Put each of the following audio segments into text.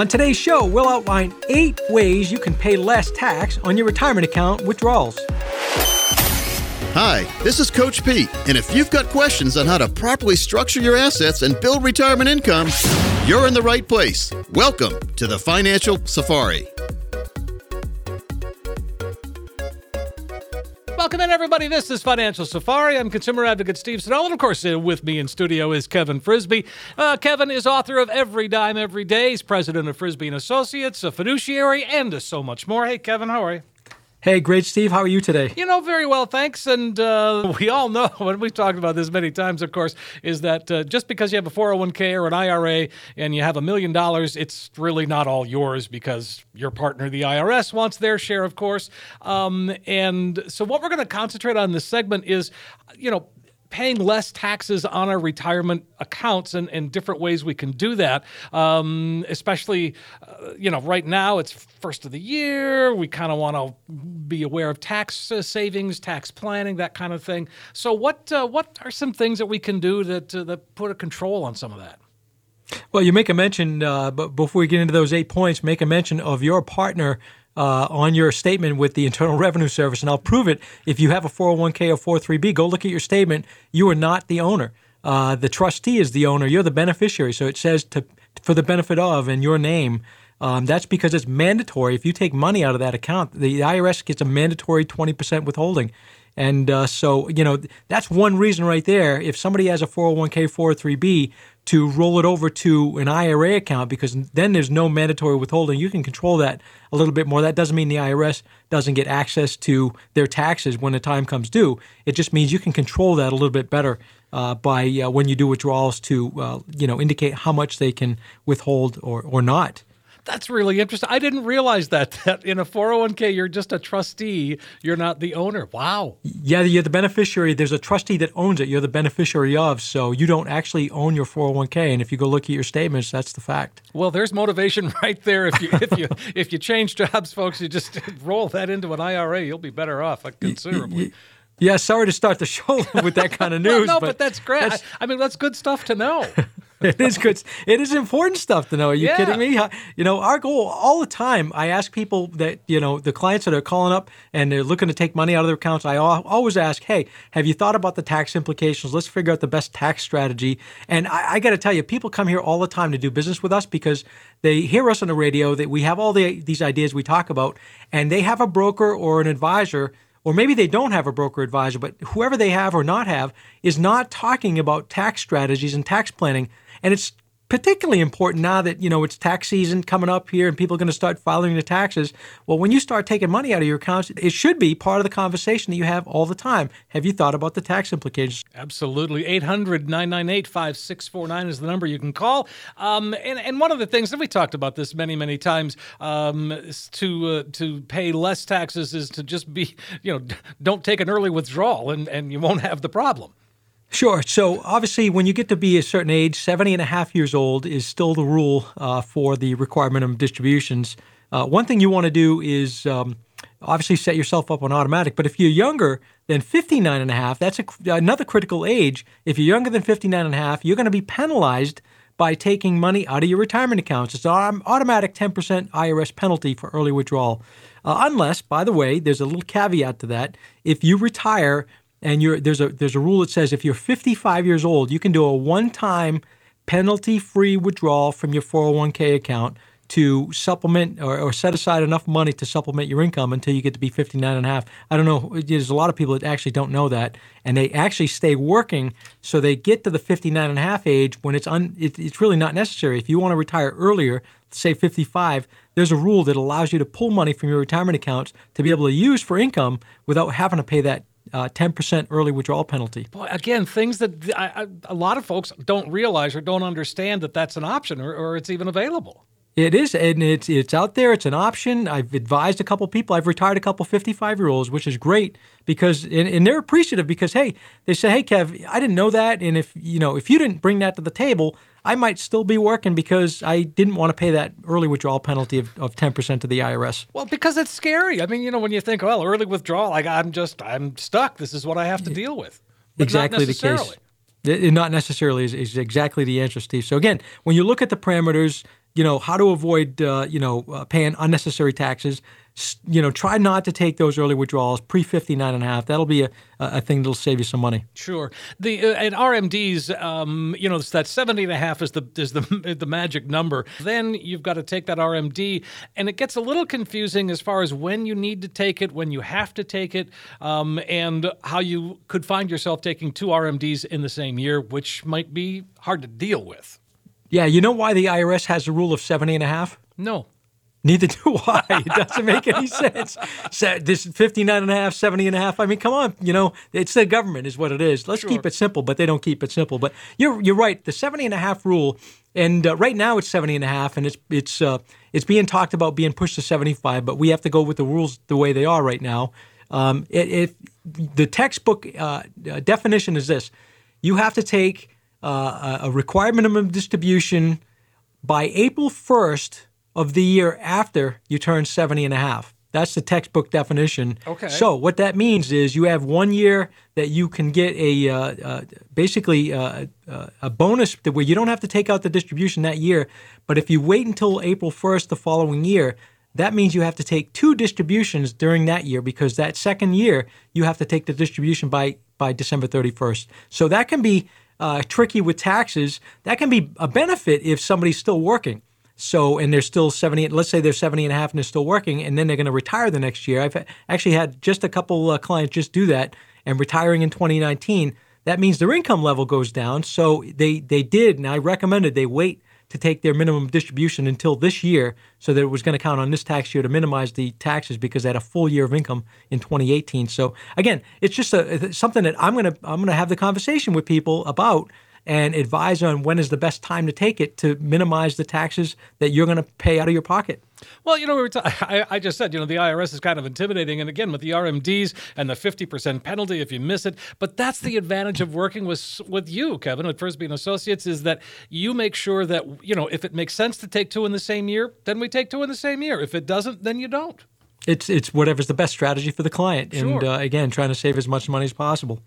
On today's show, we'll outline eight ways you can pay less tax on your retirement account withdrawals. Hi, this is Coach Pete, and if you've got questions on how to properly structure your assets and build retirement income, you're in the right place. Welcome to the Financial Safari. Welcome in, everybody. This is Financial Safari. I'm consumer advocate Steve Siddall, and of course, uh, with me in studio is Kevin Frisby. Uh, Kevin is author of Every Dime Every Day. He's president of Frisby and Associates, a fiduciary, and so much more. Hey, Kevin, how are you? Hey, great, Steve. How are you today? You know, very well, thanks. And uh, we all know, and we've talked about this many times, of course, is that uh, just because you have a 401k or an IRA and you have a million dollars, it's really not all yours because your partner, the IRS, wants their share, of course. Um, and so, what we're going to concentrate on this segment is, you know, paying less taxes on our retirement accounts and, and different ways we can do that. Um, especially, uh, you know, right now it's first of the year. We kind of want to be aware of tax uh, savings, tax planning, that kind of thing. So, what uh, what are some things that we can do that uh, that put a control on some of that? Well, you make a mention, uh, but before we get into those eight points, make a mention of your partner uh, on your statement with the Internal Revenue Service, and I'll prove it. If you have a 401k or 403b, go look at your statement. You are not the owner. Uh, the trustee is the owner. You're the beneficiary. So it says to for the benefit of and your name. Um, that's because it's mandatory. If you take money out of that account, the IRS gets a mandatory 20% withholding. And uh, so, you know, that's one reason right there. If somebody has a 401k, 403b, to roll it over to an IRA account because then there's no mandatory withholding. You can control that a little bit more. That doesn't mean the IRS doesn't get access to their taxes when the time comes due. It just means you can control that a little bit better uh, by uh, when you do withdrawals to uh, you know indicate how much they can withhold or or not. That's really interesting. I didn't realize that that in a 401k you're just a trustee, you're not the owner. Wow. Yeah, you're the beneficiary. There's a trustee that owns it. You're the beneficiary of, so you don't actually own your 401k. And if you go look at your statements, that's the fact. Well, there's motivation right there. If you if you if you change jobs, folks, you just roll that into an IRA, you'll be better off considerably. Yeah, sorry to start the show with that kind of news. no, but, but that's great. That's, I, I mean, that's good stuff to know. it is good. It is important stuff to know. Are you Yeah. kidding me? You know, our goal all the time. I ask people that you know the clients that are calling up and they're looking to take money out of their accounts. I always ask, "Hey, have you thought about the tax implications? Let's figure out the best tax strategy." And I, I got to tell you, people come here all the time to do business with us because they hear us on the radio. That we have all the these ideas we talk about, and they have a broker or an advisor or maybe they don't have a broker advisor, but whoever they have or not have is not talking about tax strategies and tax planning. And it's particularly important now that you know it's tax season coming up here and people are going to start filing their taxes. Well, when you start taking money out of your accounts, it should be part of the conversation that you have all the time. Have you thought about the tax implications? Absolutely. 800 998 5649 is the number you can call. Um, and, and one of the things, that we talked about this many, many times, um, to uh, to pay less taxes is to just be, you know, don't take an early withdrawal and, and you won't have the problem. Sure. So obviously, when you get to be a certain age, 70 and a half years old is still the rule uh, for the requirement of distributions. Uh, one thing you want to do is um, obviously set yourself up on automatic. But if you're younger than 59 and a half, that's a, another critical age. If you're younger than 59 and a half, you're going to be penalized by taking money out of your retirement accounts. It's an automatic 10% IRS penalty for early withdrawal. Uh, unless, by the way, there's a little caveat to that. If you retire and there's a there's a rule that says if you're 55 years old, you can do a one-time penalty free withdrawal from your 401k account to supplement or, or, set aside enough money to supplement your income until you get to be 59 and a half. I don't know. There's a lot of people that actually don't know that. And they actually stay working so they get to the 59 and a half age when it's, un, it, it's really not necessary. If you want to retire earlier, say 55, there's a rule that allows you to pull money from your retirement accounts to be able to use for income without having to pay that uh, 10% early withdrawal penalty. Boy, again, things that I, I, a lot of folks don't realize or don't understand that that's an option or, or it's even available. It is, and it's it's out there. It's an option. I've advised a couple people. I've retired a couple 55 year olds, which is great because and, and, they're appreciative because hey, they say, hey Kev, I didn't know that, and if you know if you didn't bring that to the table, I might still be working because I didn't want to pay that early withdrawal penalty of, of 10% to the IRS. Well, because it's scary. I mean, you know, when you think, well, early withdrawal, like I'm just I'm stuck. This is what I have to deal with. But exactly the case. It, not necessarily is, is exactly the answer, Steve. So again, when you look at the parameters you know how to avoid uh, you know uh, paying unnecessary taxes. You know try not to take those early withdrawals pre 59 and a half. That'll be a, a thing that'll save you some money. Sure. The uh, and rmds um, you know that 70 and a half is the is the the magic number. Then you've got to take that rmd and it gets a little confusing as far as when you need to take it when you have to take it um, and how you could find yourself taking two rmds in the same year which might be hard to deal with yeah, you know why the IRS has a rule of 70 and a half? No. Neither do I. It doesn't make any sense. This 59 and a half, 70 and a half. I mean, come on. You know, it's the government is what it is. Let's sure. keep it simple, but they don't keep it simple. But you're you're right. The 70 and a half rule, and uh, right now it's 70 and a half, and it's it's uh, it's being talked about being pushed to 75, but we have to go with the rules the way they are right now. Um, if the textbook uh, definition is this, you have to take uh, a required minimum distribution by April 1st of the year after you turn 70 and a half. That's the textbook definition. Okay. So what that means is you have one year that you can get a uh, uh, basically uh, uh a bonus where you don't have to take out the distribution that year. But if you wait until April 1st the following year, that means you have to take two distributions during that year because that second year you have to take the distribution by by December 31st. So that can be uh, tricky with taxes, that can be a benefit if somebody's still working. So, and they're still 70, let's say they're 70 and a half and they're still working, and then they're going to retire the next year. I've actually had just a couple uh, clients just do that and retiring in 2019. That means their income level goes down. So they, they did, and I recommended they wait to take their minimum distribution until this year so that it was going to count on this tax year to minimize the taxes because they had a full year of income in 2018. So again, it's just a, something that I'm going to I'm going to have the conversation with people about and advise on when is the best time to take it to minimize the taxes that you're going to pay out of your pocket. Well, you know, we ta- I, I, just said, you know, the IRS is kind of intimidating. And again, with the RMDs and the 50% penalty if you miss it. But that's the advantage of working with with you, Kevin, at Frisby and Associates, is that you make sure that, you know, if it makes sense to take two in the same year, then we take two in the same year. If it doesn't, then you don't. It's it's whatever's the best strategy for the client, sure. and uh, again, trying to save as much money as possible.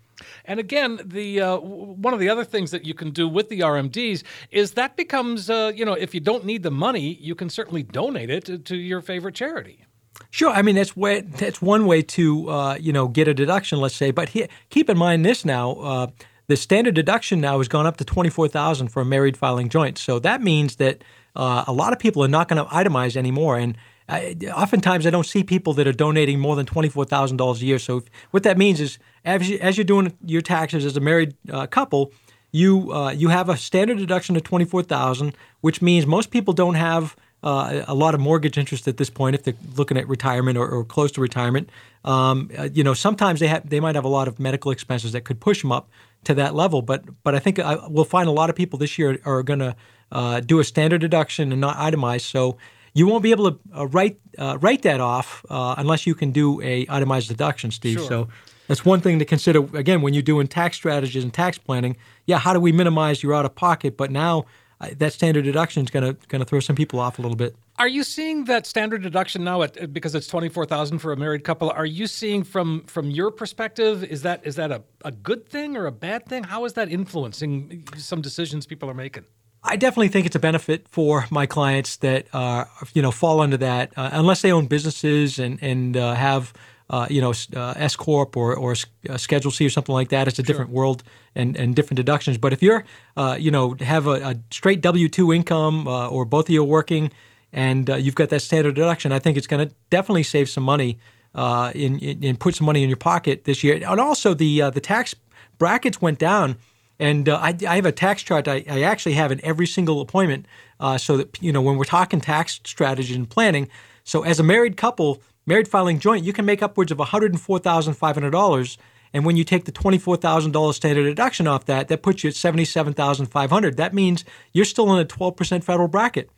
And again, the uh, one of the other things that you can do with the RMDs is that becomes, uh, you know, if you don't need the money, you can certainly donate it to, to your favorite charity. Sure, I mean that's way, that's one way to uh, you know get a deduction, let's say. But he, keep in mind this now: uh, the standard deduction now has gone up to twenty four thousand for a married filing joint. So that means that uh, a lot of people are not going to itemize anymore, and I, oftentimes I don't see people that are donating more than twenty-four thousand dollars a year. So if, what that means is, as, you, as you're doing your taxes as a married uh, couple, you uh, you have a standard deduction of twenty-four thousand, which means most people don't have uh, a lot of mortgage interest at this point if they're looking at retirement or, or close to retirement. Um, uh, you know, sometimes they have they might have a lot of medical expenses that could push them up to that level. But but I think I, we'll find a lot of people this year are going to uh, do a standard deduction and not itemize. So you won't be able to uh, write uh, write that off uh, unless you can do a itemized deduction, Steve. Sure. So that's one thing to consider. Again, when you're doing tax strategies and tax planning, yeah, how do we minimize your out of pocket? But now uh, that standard deduction is going to going to throw some people off a little bit. Are you seeing that standard deduction now at because it's twenty four thousand for a married couple? Are you seeing from from your perspective is that is that a, a good thing or a bad thing? How is that influencing some decisions people are making? I definitely think it's a benefit for my clients that uh, you know fall under that, uh, unless they own businesses and and uh, have uh, you know, uh, S corp or or uh, Schedule C or something like that. It's a different world and and different deductions. But if you're, uh, you know, have a, a straight W two income uh, or both of you are working, and uh, you've got that standard deduction, I think it's going to definitely save some money uh, in, in and put some money in your pocket this year. And also the uh, the tax brackets went down. And uh, I, I have a tax chart I, I actually have in every single appointment, uh, so that you know when we're talking tax strategy and planning. So as a married couple, married filing joint, you can make upwards of one hundred and four thousand five hundred dollars. And when you take the twenty-four thousand dollars standard deduction off that, that puts you at 77,500. That means you're still in a twelve percent federal bracket.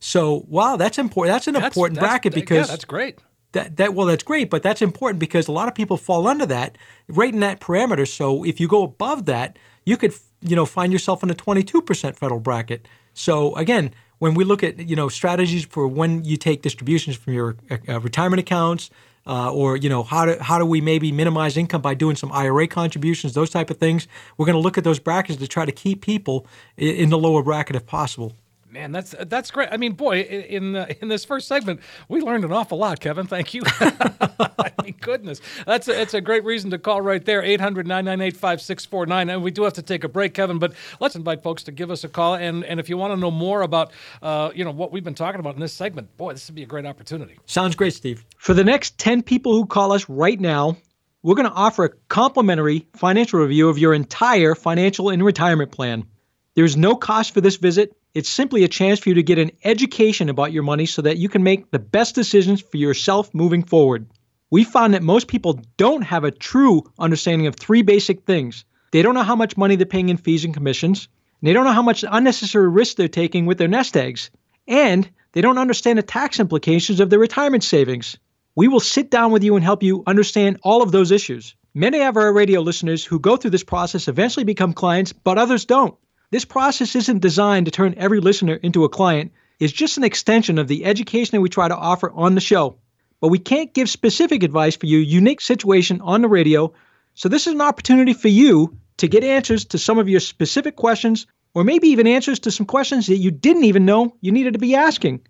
So wow, that's important. That's an That's- important that's- bracket yeah, because that's great. that, that well, that's great, but that's important because a lot of people fall under that, right in that parameter. So if you go above that, you could you know find yourself in a 22% federal bracket. So again, when we look at you know strategies for when you take distributions from your uh, retirement accounts, uh, or you know how do how do we maybe minimize income by doing some IRA contributions, those type of things. We're going to look at those brackets to try to keep people i- in the lower bracket if possible. Man, that's that's great. I mean, boy, in uh, in this first segment, we learned an awful lot, Kevin. Thank you. I goodness, that's a, it's a great reason to call right there. 800-998-5649. And we do have to take a break, Kevin, but let's invite folks to give us a call. And and if you want to know more about, uh, you know, what we've been talking about in this segment, boy, this would be a great opportunity. Sounds great, Steve. For the next 10 people who call us right now, we're going to offer a complimentary financial review of your entire financial and retirement plan. There's no cost for this visit. It's simply a chance for you to get an education about your money so that you can make the best decisions for yourself moving forward. We found that most people don't have a true understanding of three basic things. They don't know how much money they're paying in fees and commissions, and they don't know how much unnecessary risk they're taking with their nest eggs, and they don't understand the tax implications of their retirement savings. We will sit down with you and help you understand all of those issues. Many of our radio listeners who go through this process eventually become clients, but others don't. This process isn't designed to turn every listener into a client. It's just an extension of the education that we try to offer on the show. But we can't give specific advice for your unique situation on the radio, so this is an opportunity for you to get answers to some of your specific questions, or maybe even answers to some questions that you didn't even know you needed to be asking.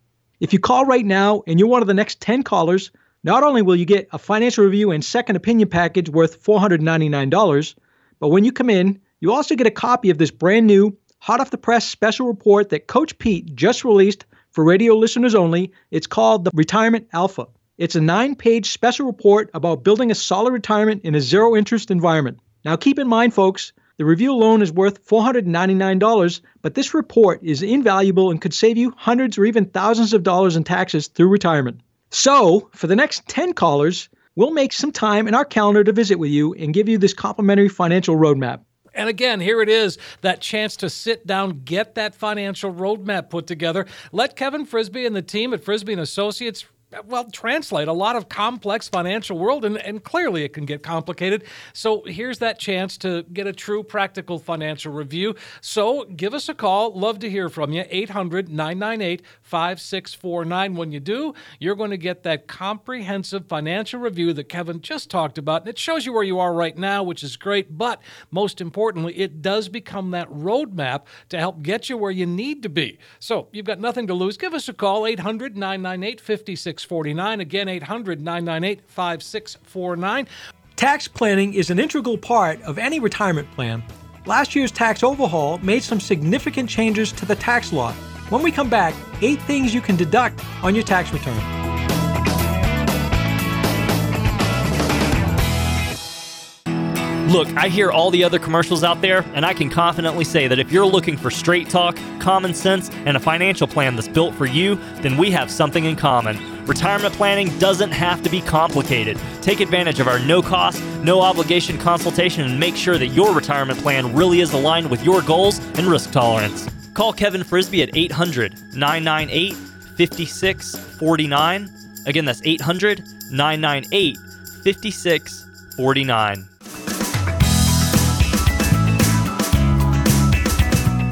If you call right now and you're one of the next 10 callers, not only will you get a financial review and second opinion package worth $499, but when you come in, you also get a copy of this brand new, hot off the press special report that Coach Pete just released for radio listeners only. It's called the Retirement Alpha. It's a nine page special report about building a solid retirement in a zero interest environment. Now, keep in mind, folks, the review alone is worth $499, but this report is invaluable and could save you hundreds or even thousands of dollars in taxes through retirement. So, for the next 10 callers, we'll make some time in our calendar to visit with you and give you this complimentary financial roadmap. And again, here it is that chance to sit down, get that financial roadmap put together. Let Kevin Frisbee and the team at Frisbee and Associates well, translate a lot of complex financial world, and, and clearly it can get complicated. So here's that chance to get a true practical financial review. So give us a call. Love to hear from you. 800 998 5649. When you do, you're going to get that comprehensive financial review that Kevin just talked about. And it shows you where you are right now, which is great. But most importantly, it does become that roadmap to help get you where you need to be. So you've got nothing to lose. Give us a call, 800 998 5649. Again, 800 998 5649. Tax planning is an integral part of any retirement plan. Last year's tax overhaul made some significant changes to the tax law. When we come back, eight things you can deduct on your tax return. Look, I hear all the other commercials out there, and I can confidently say that if you're looking for straight talk, common sense, and a financial plan that's built for you, then we have something in common. Retirement planning doesn't have to be complicated. Take advantage of our no cost, no obligation consultation and make sure that your retirement plan really is aligned with your goals and risk tolerance. Call Kevin Frisbee at 800 998 5649. Again, that's 800 998 5649.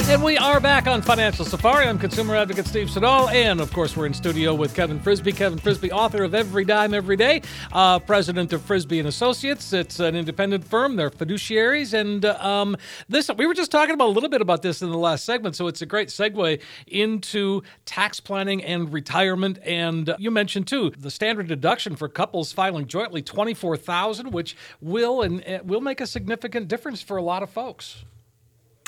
And we are back on Financial Safari. I'm consumer advocate Steve Siddall. And of course, we're in studio with Kevin Frisby. Kevin Frisby, author of Every Dime Every Day, uh, president of Frisby and Associates. It's an independent firm. They're fiduciaries. And uh, um, this, we were just talking about a little bit about this in the last segment. So it's a great segue into tax planning and retirement. And you mentioned too the standard deduction for couples filing jointly, twenty four thousand, which will and uh, will make a significant difference for a lot of folks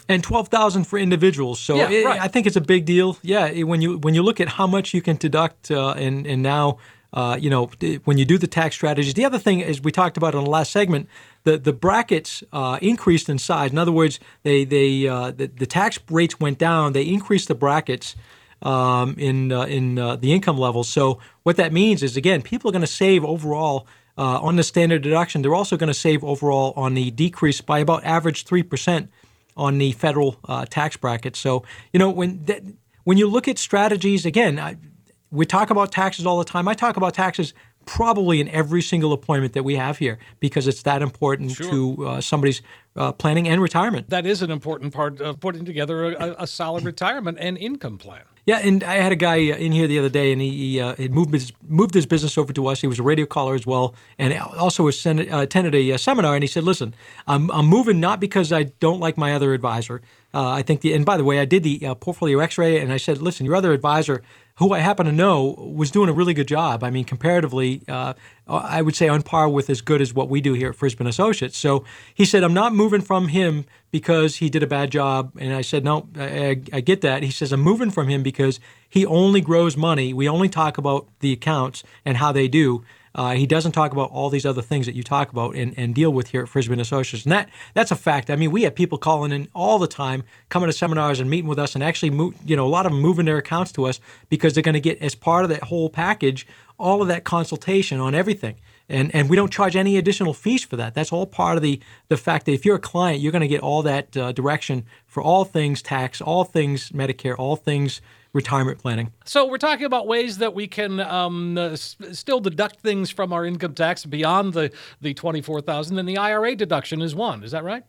and twelve thousand for individuals. So yeah, it, right. I think it's a big deal. Yeah, it, when you when you look at how much you can deduct, uh, and and now. Uh, you know, when you do the tax strategies, the other thing is we talked about in the last segment, the the brackets uh, increased in size. In other words, they they uh, the, the tax rates went down. They increased the brackets um, in uh, in uh, the income levels. So what that means is again, people are going to save overall. Uh, on the standard deduction, they're also going to save overall on the decrease by about average three percent on the federal uh, tax bracket. So you know when that, when you look at strategies again, I, we talk about taxes all the time. I talk about taxes probably in every single appointment that we have here because it's that important Sure. to uh, somebody's uh, planning and retirement. that is an important part of putting together a, a solid retirement and income plan. Yeah, and I had a guy uh, in here the other day, and he, he uh, had moved his moved his business over to us. He was a radio caller as well, and also sen- uh, attended a uh, seminar. And he said, "Listen, I'm, I'm moving not because I don't like my other advisor. Uh, I think the and by the way, I did the uh, portfolio X-ray, and I said, listen, your other advisor, who I happen to know, was doing a really good job. I mean, comparatively, uh, I would say on par with as good as what we do here at Frisbee Associates. So he said, I'm not moving from him because he did a bad job. And I said, no, I, I, I get that. He says, I'm moving from him because he only grows money. We only talk about the accounts and how they do. Uh, he doesn't talk about all these other things that you talk about and, and deal with here at Frisbee Associates. And that that's a fact. I mean, we have people calling in all the time, coming to seminars and meeting with us, and actually, move, you know, a lot of them moving their accounts to us because they're going to get as part of that whole package all of that consultation on everything. And, and we don't charge any additional fees for that. That's all part of the, the fact that if you're a client, you're going to get all that uh, direction for all things tax, all things Medicare, all things retirement planning. So we're talking about ways that we can um, uh, s- still deduct things from our income tax beyond the the twenty four thousand, and the IRA deduction is one. Is that right?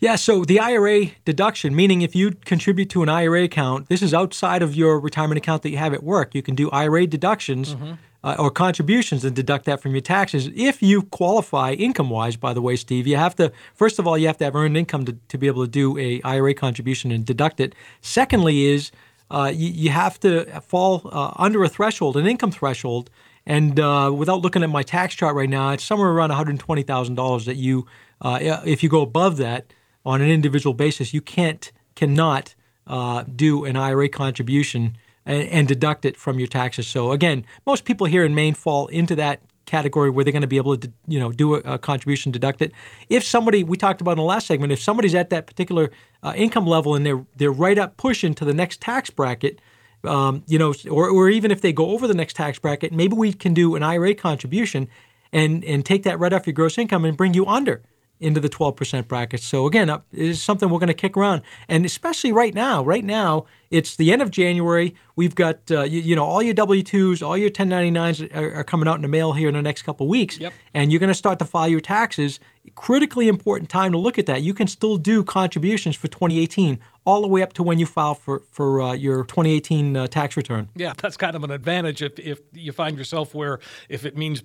Yeah, so the IRA deduction, meaning if you contribute to an IRA account, this is outside of your retirement account that you have at work. You can do IRA deductions uh, or contributions and deduct that from your taxes. If you qualify income wise, by the way, Steve, you have to, first of all, you have to have earned income to, to be able to do a IRA contribution and deduct it. Secondly, is uh, you, you have to fall uh, under a threshold, an income threshold. And uh, without looking at my tax chart right now, it's somewhere around $120,000 that you, uh, if you go above that on an individual basis, you can't, cannot uh, do an IRA contribution and, and deduct it from your taxes. So again, most people here in Maine fall into that category where they're going to be able to, you know, do a, a contribution, deduct it. If somebody, we talked about in the last segment, if somebody's at that particular uh, income level and they're they're right up pushing to the next tax bracket, um, you know, or, or even if they go over the next tax bracket, maybe we can do an IRA contribution and and take that right off your gross income and bring you under into the 12% bracket. So again, uh, it is something we're going to kick around, and especially right now. Right now, it's the end of January. We've got uh, you, you know all your W-2s, all your 1099s are, are coming out in the mail here in the next couple weeks, Yep. and you're going to start to file your taxes. Critically important time to look at that. You can still do contributions for 2018 all the way up to when you file for for uh, your 2018 uh, tax return. Yeah, that's kind of an advantage if, if you find yourself where if it means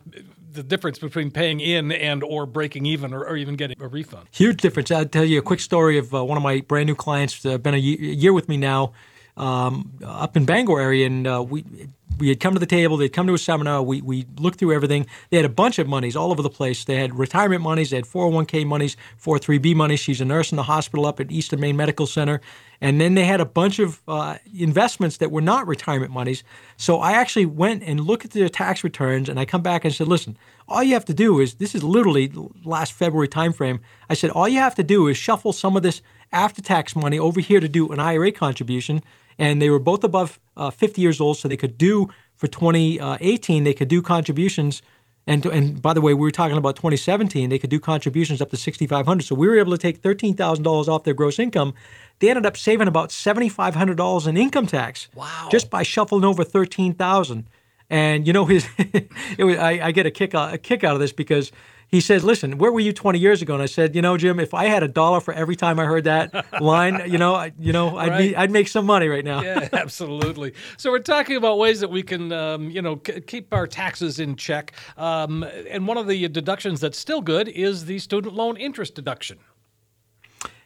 the difference between paying in and or breaking even or, or even getting a refund. Huge difference. I'll tell you a quick story of uh, one of my brand new clients. Uh, been a a year with me now, um, up in Bangor area, and uh, we we had come to the table. They'd come to a seminar. We we looked through everything. They had a bunch of monies all over the place. They had retirement monies. They had 401k monies, 403b monies. She's a nurse in the hospital up at Eastern Maine Medical Center, and then they had a bunch of uh, investments that were not retirement monies. So I actually went and looked at their tax returns, and I come back and said, listen. All you have to do is this is literally last February timeframe. I said all you have to do is shuffle some of this after-tax money over here to do an IRA contribution, and they were both above uh, 50 years old, so they could do for 2018 they could do contributions. And and by the way, we were talking about 2017. They could do contributions up to 6,500. So we were able to take $13,000 off their gross income. They ended up saving about $7,500 in income tax. Wow. Just by shuffling over 13,000. And you know his, it was, I, I get a kick a kick out of this because he said, "Listen, where were you 20 years ago?" And I said, "You know, Jim, if I had a dollar for every time I heard that line, you know, I, you know, I'd be, I'd make some money right now." yeah, absolutely. So we're talking about ways that we can, um, you know, c- keep our taxes in check. Um, and one of the deductions that's still good is the student loan interest deduction.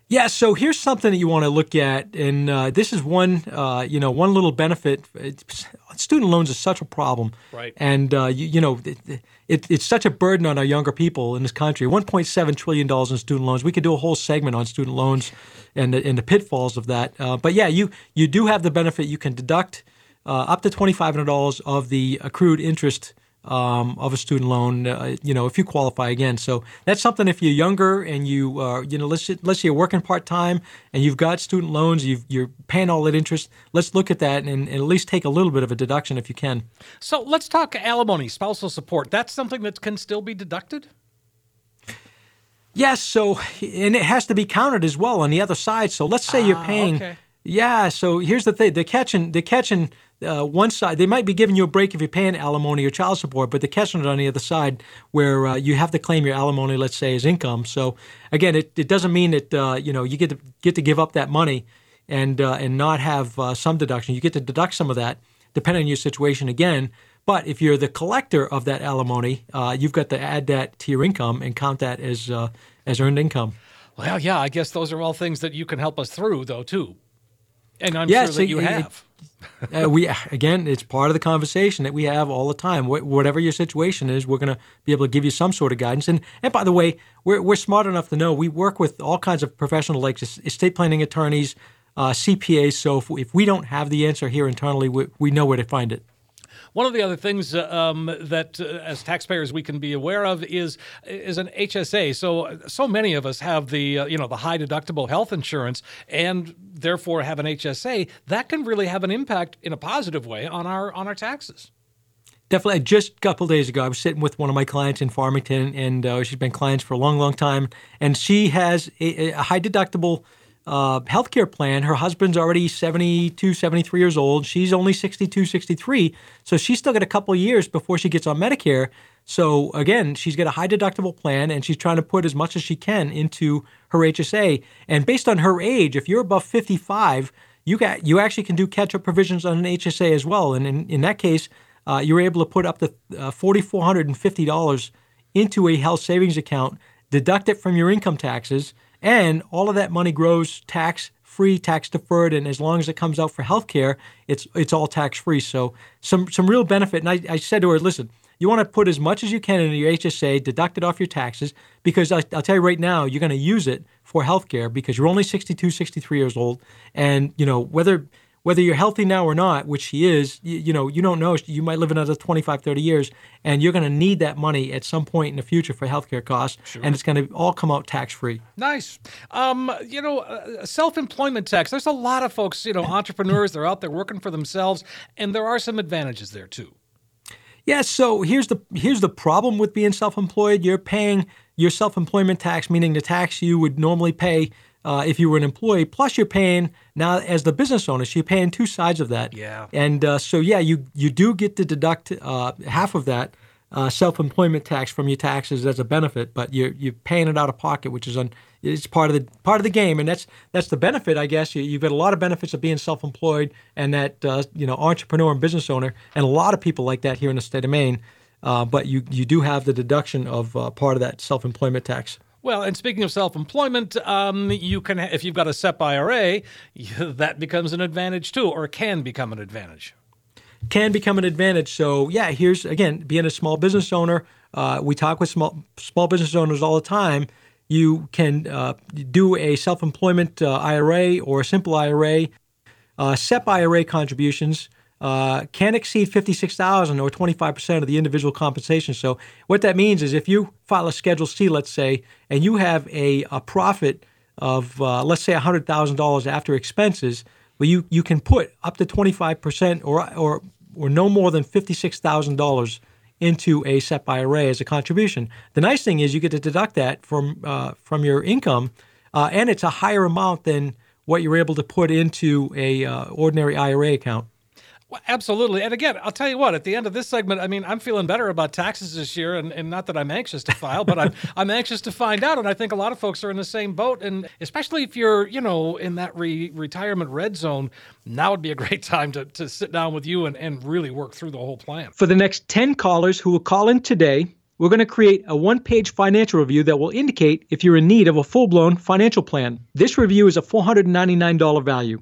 Yeah, so here's something that you want to look at, and uh, this is one, uh, you know, one little benefit. It's, student loans is such a problem, Right. And uh, you, you know, it, it, it's such a burden on our younger people in this country. 1.7 trillion dollars in student loans. We could do a whole segment on student loans and the, and the pitfalls of that. Uh, but yeah, you you do have the benefit. You can deduct uh, up to $2,500 of the accrued interest um, of a student loan, uh, you know, if you qualify again. So that's something if you're younger and you, uh, you know, let's let's say you're working part time and you've got student loans, you've, you're paying all that interest. Let's look at that and, and at least take a little bit of a deduction if you can. So let's talk alimony, spousal support. That's something that can still be deducted. Yes, so and it has to be counted as well on the other side. So let's say you're paying. okay. Yeah, so here's the thing: they're catching, they're catching uh, one side. They might be giving you a break if you're paying alimony or child support, but they're catching it on the other side where uh, you have to claim your alimony, let's say, as income. So again, it, it doesn't mean that uh, you know you get to get to give up that money and uh, and not have uh, some deduction. You get to deduct some of that depending on your situation again. But if you're the collector of that alimony, uh, you've got to add that to your income and count that as uh, as earned income. Well, yeah, I guess those are all things that you can help us through, though, too. And I'm Yeah, sure so that you it- it- have. Uh, we again, it's part of the conversation that we have all the time. Wh- whatever your situation is, we're going to be able to give you some sort of guidance. And and by the way, we're we're smart enough to know we work with all kinds of professional like estate planning attorneys, uh, CPAs. So if, if we don't have the answer here internally, we, we know where to find it. One of the other things uh, um, that, uh, as taxpayers, we can be aware of is is an HSA. So, so many of us have the uh, you know the high deductible health insurance, and therefore have an HSA. That can really have an impact in a positive way on our on our taxes. Definitely. Just a couple days ago, I was sitting with one of my clients in Farmington, and uh, she's been clients for a long, long time. And she has a, a high deductible uh, healthcare plan. Her husband's already 72, 73 years old. She's only 62, 63. So she's still got a couple years before she gets on Medicare. So again, she's got a high deductible plan, and she's trying to put as much as she can into her HSA. And based on her age, if you're above 55, you got you actually can do catch-up provisions on an HSA as well. And in, in that case, uh, you're able to put up to uh, $4,450 into a health savings account, deduct it from your income taxes, and all of that money grows tax free, tax deferred, and as long as it comes out for health care, it's it's all tax free. So some some real benefit. And I, I said to her, listen, you want to put as much as you can into your HSA, deduct it off your taxes, because I, I'll tell you right now, you're going to use it for healthcare because you're only 62, 63 years old. And, you know, whether whether you're healthy now or not, which she is, you, you know, you don't know. You might live another 25, 30 years, and you're going to need that money at some point in the future for healthcare costs, and it's going to all come out tax free. Nice. Um, you know, uh, self-employment tax. There's a lot of folks, you know, entrepreneurs. They're out there working for themselves, and there are some advantages there too. Yeah, so here's the here's the problem with being self-employed. You're paying your self-employment tax, meaning the tax you would normally pay uh, if you were an employee. Plus, you're paying now as the business owner. So you're paying two sides of that. Yeah. And uh, so yeah, you you do get to deduct uh, half of that uh, self-employment tax from your taxes as a benefit, but you're you're paying it out of pocket, which is on it's part of the part of the game, and that's that's the benefit, I guess. You, you've got a lot of benefits of being self-employed and that uh, you know entrepreneur and business owner, and a lot of people like that here in the state of Maine. Uh, but you you do have the deduction of uh, part of that self-employment tax. Well, and speaking of self-employment, um, you can if you've got a SEP IRA, that becomes an advantage too, or can become an advantage. can become an advantage. So yeah, here's again being a small business owner. Uh, we talk with small small business owners all the time. You can uh, do a self-employment uh, IRA or a simple IRA. Uh, SEP IRA contributions uh, can exceed fifty-six thousand or twenty-five percent of the individual compensation. So what that means is if you file a Schedule C, let's say, and you have a, a profit of uh, let's say hundred thousand dollars after expenses, well, you you can put up to twenty-five percent or or or no more than fifty-six thousand dollars into a SEP IRA as a contribution. The nice thing is you get to deduct that from uh, from your income, uh, and it's a higher amount than what you're able to put into a uh, ordinary IRA account. Well, absolutely. And again, I'll tell you what, at the end of this segment, I mean, I'm feeling better about taxes this year. And, and not that I'm anxious to file, but I'm, I'm anxious to find out. And I think a lot of folks are in the same boat. And especially if you're, you know, in that re- retirement red zone, now would be a great time to, to sit down with you and, and really work through the whole plan. For the next 10 callers who will call in today, we're going to create a one page financial review that will indicate if you're in need of a full blown financial plan. This review is a $499 value.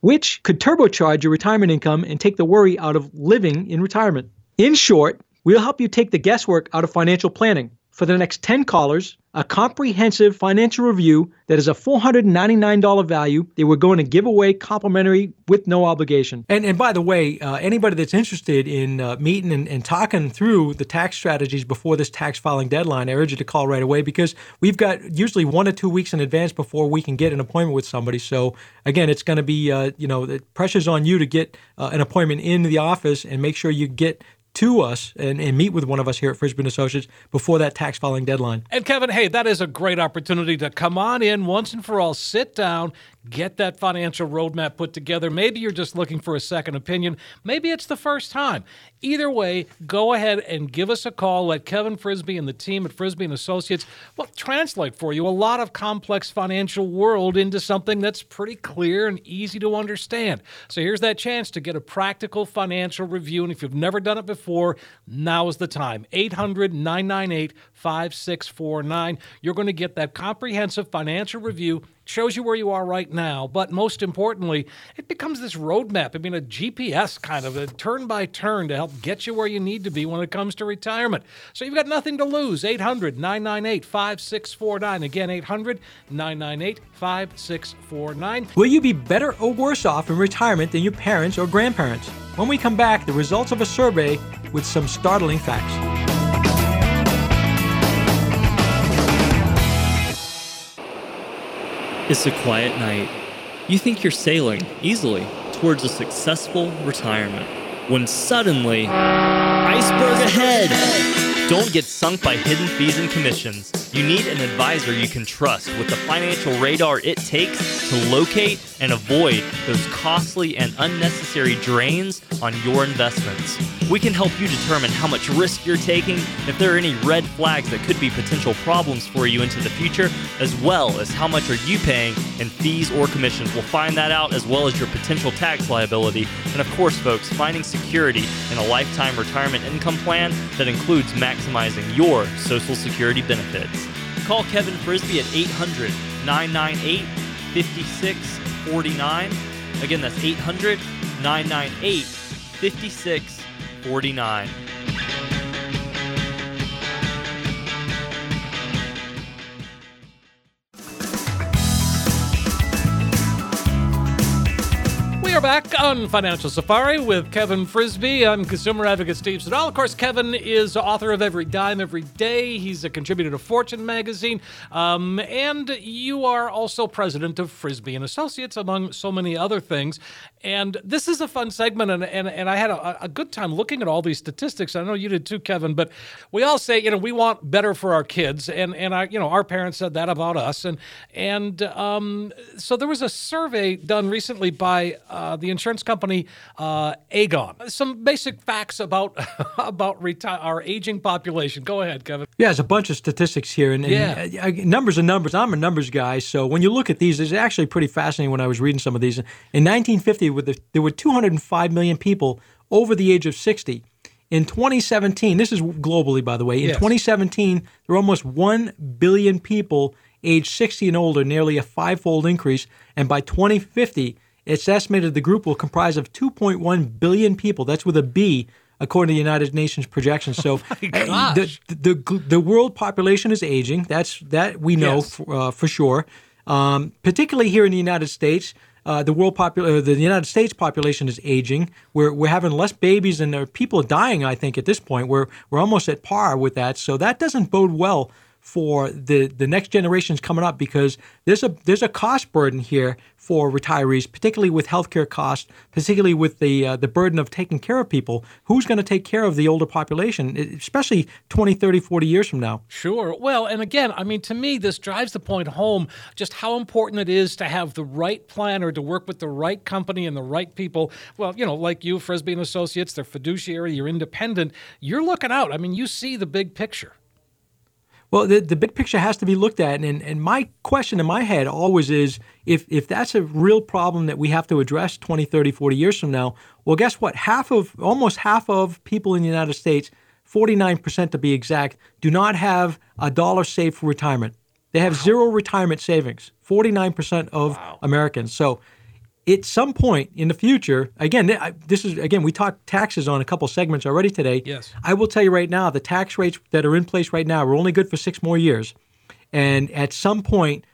which could turbocharge your retirement income and take the worry out of living in retirement. In short, we'll help you take the guesswork out of financial planning. For the next 10 callers, a comprehensive financial review that is a $499 value that we're going to give away complimentary with no obligation. And, and by the way, uh, anybody that's interested in uh, meeting and, and talking through the tax strategies before this tax filing deadline, I urge you to call right away because we've got usually one or two weeks in advance before we can get an appointment with somebody. So again, it's going to be, uh, you know, the pressure's on you to get uh, an appointment in the office and make sure you get to us and, and meet with one of us here at Frisbie Associates before that tax filing deadline. And Kevin, hey, that is a great opportunity to come on in once and for all, sit down, get that financial roadmap put together. Maybe you're just looking for a second opinion. Maybe it's the first time. Either way, go ahead and give us a call. Let Kevin Frisbie and the team at Frisbie and Associates well translate for you a lot of complex financial world into something that's pretty clear and easy to understand. So here's that chance to get a practical financial review. And if you've never done it before, now is the time. 800 998 5649. You're going to get that comprehensive financial review shows you where you are right now, but most importantly, it becomes this roadmap. I mean, a GPS kind of a turn by turn to help get you where you need to be when it comes to retirement. So you've got nothing to lose. 800 998 5649. Again, 800 998 5649. Will you be better or worse off in retirement than your parents or grandparents? When we come back, the results of a survey with some startling facts. It's a quiet night. You think you're sailing easily towards a successful retirement when suddenly, iceberg ahead! Don't get sunk by hidden fees and commissions. You need an advisor you can trust with the financial radar it takes to locate and avoid those costly and unnecessary drains on your investments. We can help you determine how much risk you're taking, if there are any red flags that could be potential problems for you into the future, as well as how much are you paying in fees or commissions. We'll find that out as well as your potential tax liability. And of course, folks, finding security in a lifetime retirement income plan that includes maximizing your Social Security benefits. Call Kevin Frisbie at 800 998 5649. Again, that's 800 998 5649. Are back on Financial Safari with Kevin Frisbie. I'm consumer advocate Steve Siddall. Of course, Kevin is author of Every Dime Every Day. He's a contributor to Fortune magazine, um, and you are also president of Frisbie and Associates, among so many other things. And this is a fun segment, and and, and I had a, a good time looking at all these statistics. I know you did too, Kevin. But we all say, you know, we want better for our kids, and and I, you know, our parents said that about us, and and um, so there was a survey done recently by. Uh, the insurance company uh, Aegon. Some basic facts about about reti- our aging population. Go ahead, Kevin. Yeah, there's a bunch of statistics here, and, and Yeah. uh, numbers and numbers. I'm a numbers guy, so when you look at these, it's actually pretty fascinating. When I was reading some of these, in 1950, with the, there were 205 million people over the age of 60. In 2017, this is globally, by the way. In Yes. 2017, there were almost 1 billion people aged 60 and older, nearly a five-fold increase. And by 2050, it's estimated the group will comprise of 2.1 billion people. That's with a B, according to the United Nations projections. So, uh, gosh. the, the the world population is aging. That's that we know Yes. for, uh, for sure. Um, particularly here in the United States, uh, the world popul- uh, the United States population is aging. We're we're having less babies and there are people dying. I think at this point we're we're almost at par with that. So that doesn't bode well for the the next generations coming up because there's a there's a cost burden here for retirees, particularly with healthcare costs, particularly with the uh, the burden of taking care of people. Who's going to take care of the older population, especially 20, 30, 40 years from now? Sure. Well, and again, I mean, to me, this drives the point home just how important it is to have the right planner to work with the right company and the right people. Well, you know, like you, Frisbee and Associates, they're fiduciary, you're independent. You're looking out. I mean, you see the big picture. Well, the, the big picture has to be looked at. And, and my question in my head always is if, if that's a real problem that we have to address 20, 30, 40 years from now, well, guess what? Half of, almost half of people in the United States, 49% to be exact, do not have a dollar saved for retirement. They have wow. zero retirement savings, 49% of wow. Americans. So at some point in the future, again, this is again we talked taxes on a couple segments already today. Yes, I will tell you right now, the tax rates that are in place right now are only good for six more years, and at some point,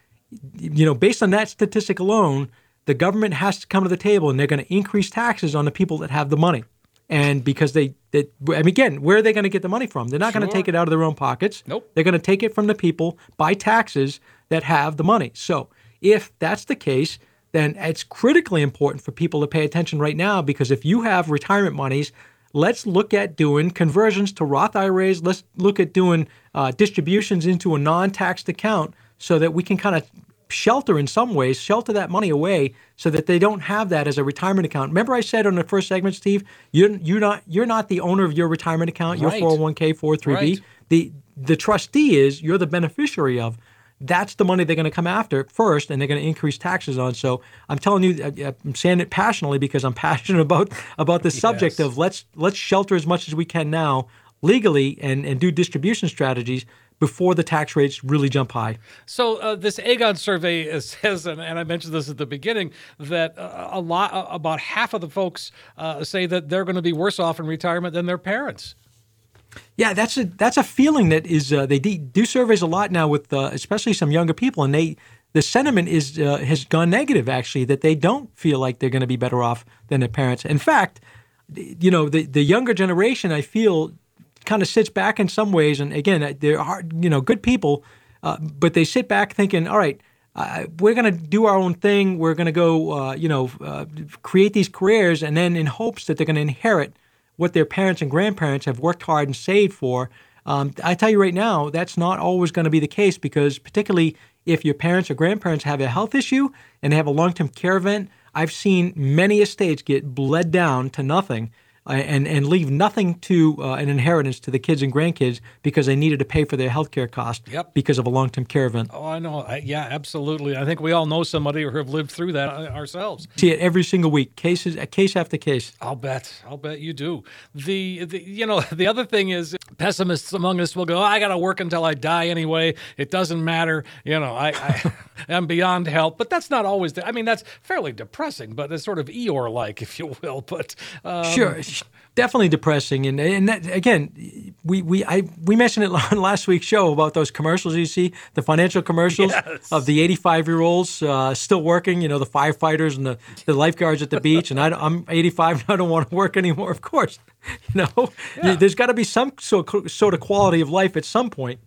you know, based on that statistic alone, the government has to come to the table and they're going to increase taxes on the people that have the money, and because they, they I mean, again, where are they going to get the money from? They're not sure. going to take it out of their own pockets. Nope, they're going to take it from the people by taxes that have the money. So if that's the case then it's critically important for people to pay attention right now because if you have retirement monies, let's look at doing conversions to Roth IRAs. Let's look at doing uh, distributions into a non taxed account so that we can kind of shelter in some ways, shelter that money away so that they don't have that as a retirement account. Remember I said on the first segment, Steve, you're, you're not you're not the owner of your retirement account, right. your 401k, 403b. Right. The the trustee is, you're the beneficiary of that's the money they're going to come after first, and they're going to increase taxes on. So I'm telling you, uh, I'm saying it passionately because I'm passionate about about the subject of let's let's shelter as much as we can now legally and and do distribution strategies before the tax rates really jump high. So uh, this Aegon survey says, and, and, I mentioned this at the beginning, that uh, a lot, uh, about half of the folks uh, say that they're going to be worse off in retirement than their parents. Yeah, that's a that's a feeling that is uh, they do surveys a lot now with uh, especially some younger people, and they the sentiment is uh, has gone negative actually that they don't feel like they're going to be better off than their parents. In fact, you know the the younger generation I feel kind of sits back in some ways, and again uh, they're you know good people, uh, but they sit back thinking, all right. We're going to do our own thing. We're going to go, uh, you know, create these careers, and then in hopes that they're going to inherit what their parents and grandparents have worked hard and saved for. Um, I tell you right now, that's not always going to be the case because, particularly if your parents or grandparents have a health issue and they have a long term care event, I've seen many estates get bled down to nothing and and leave nothing to uh, an inheritance to the kids and grandkids because they needed to pay for their health care cost yep. because of a long term care event. Oh, I know. I, yeah, absolutely. I think we all know somebody who have lived through that uh, ourselves. See it every single week, cases, case after case. I'll bet. I'll bet you do. The, the you know the other thing is pessimists among us will go, oh, I got to work until I die anyway. It doesn't matter. You know, I, I am beyond help. But that's not always. The, I mean, that's fairly depressing, but it's sort of Eeyore like, if you will. But um, sure definitely depressing. And and that, again, we we I we mentioned it on last week's show about those commercials you see, the financial commercials yes. of the 85 year olds uh, still working. You know, the firefighters and the, the lifeguards at the beach. And I, am 85 and I don't want to work anymore. Of course, you know, yeah. there's got to be some sort sort of quality of life at some point.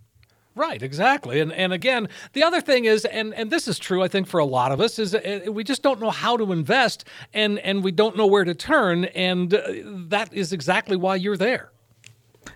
Right, exactly. And and again, the other thing is and and this is true I think for a lot of us is uh, we just don't know how to invest and and we don't know where to turn and uh, that is exactly why you're there.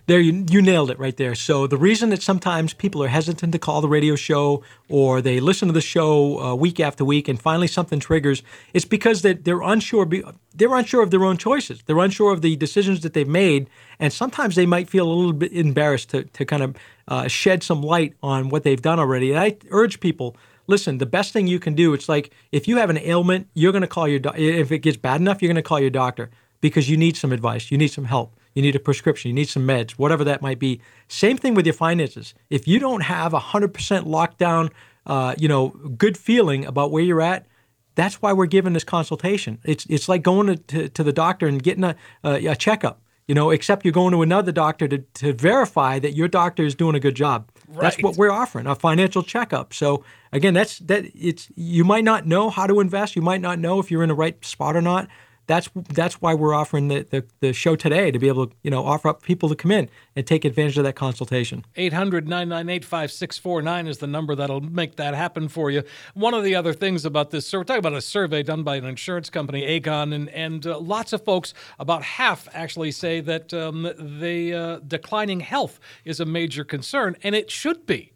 There, you, you nailed it right there. So the reason that sometimes people are hesitant to call the radio show or they listen to the show uh, week after week and finally something triggers, it's because that they're unsure. They're unsure of their own choices. They're unsure of the decisions that they've made, and sometimes they might feel a little bit embarrassed to to kind of uh, shed some light on what they've done already. And I urge people listen, the best thing you can do, it's like if you have an ailment, you're going to call your. If it gets bad enough, you're going to call your doctor because you need some advice, you need some help. You need a prescription. You need some meds, whatever that might be. Same thing with your finances. If you don't have a 100% lockdown, uh, you know, good feeling about where you're at, that's why we're giving this consultation. It's it's like going to, to, to the doctor and getting a, a, a checkup, you know, except you're going to another doctor to, to verify that your doctor is doing a good job. Right. That's what we're offering, a financial checkup. So again, that's that it's you might not know how to invest, you might not know if you're in the right spot or not that's that's why we're offering the, the, the, show today to be able to you know offer up people to come in and take advantage of that consultation. 800-998-5649 is the number that'll make that happen for you. One of the other things about this so we're talking about a survey done by an insurance company aegon and, and uh, lots of folks about half actually say that um, the uh, declining health is a major concern and it should be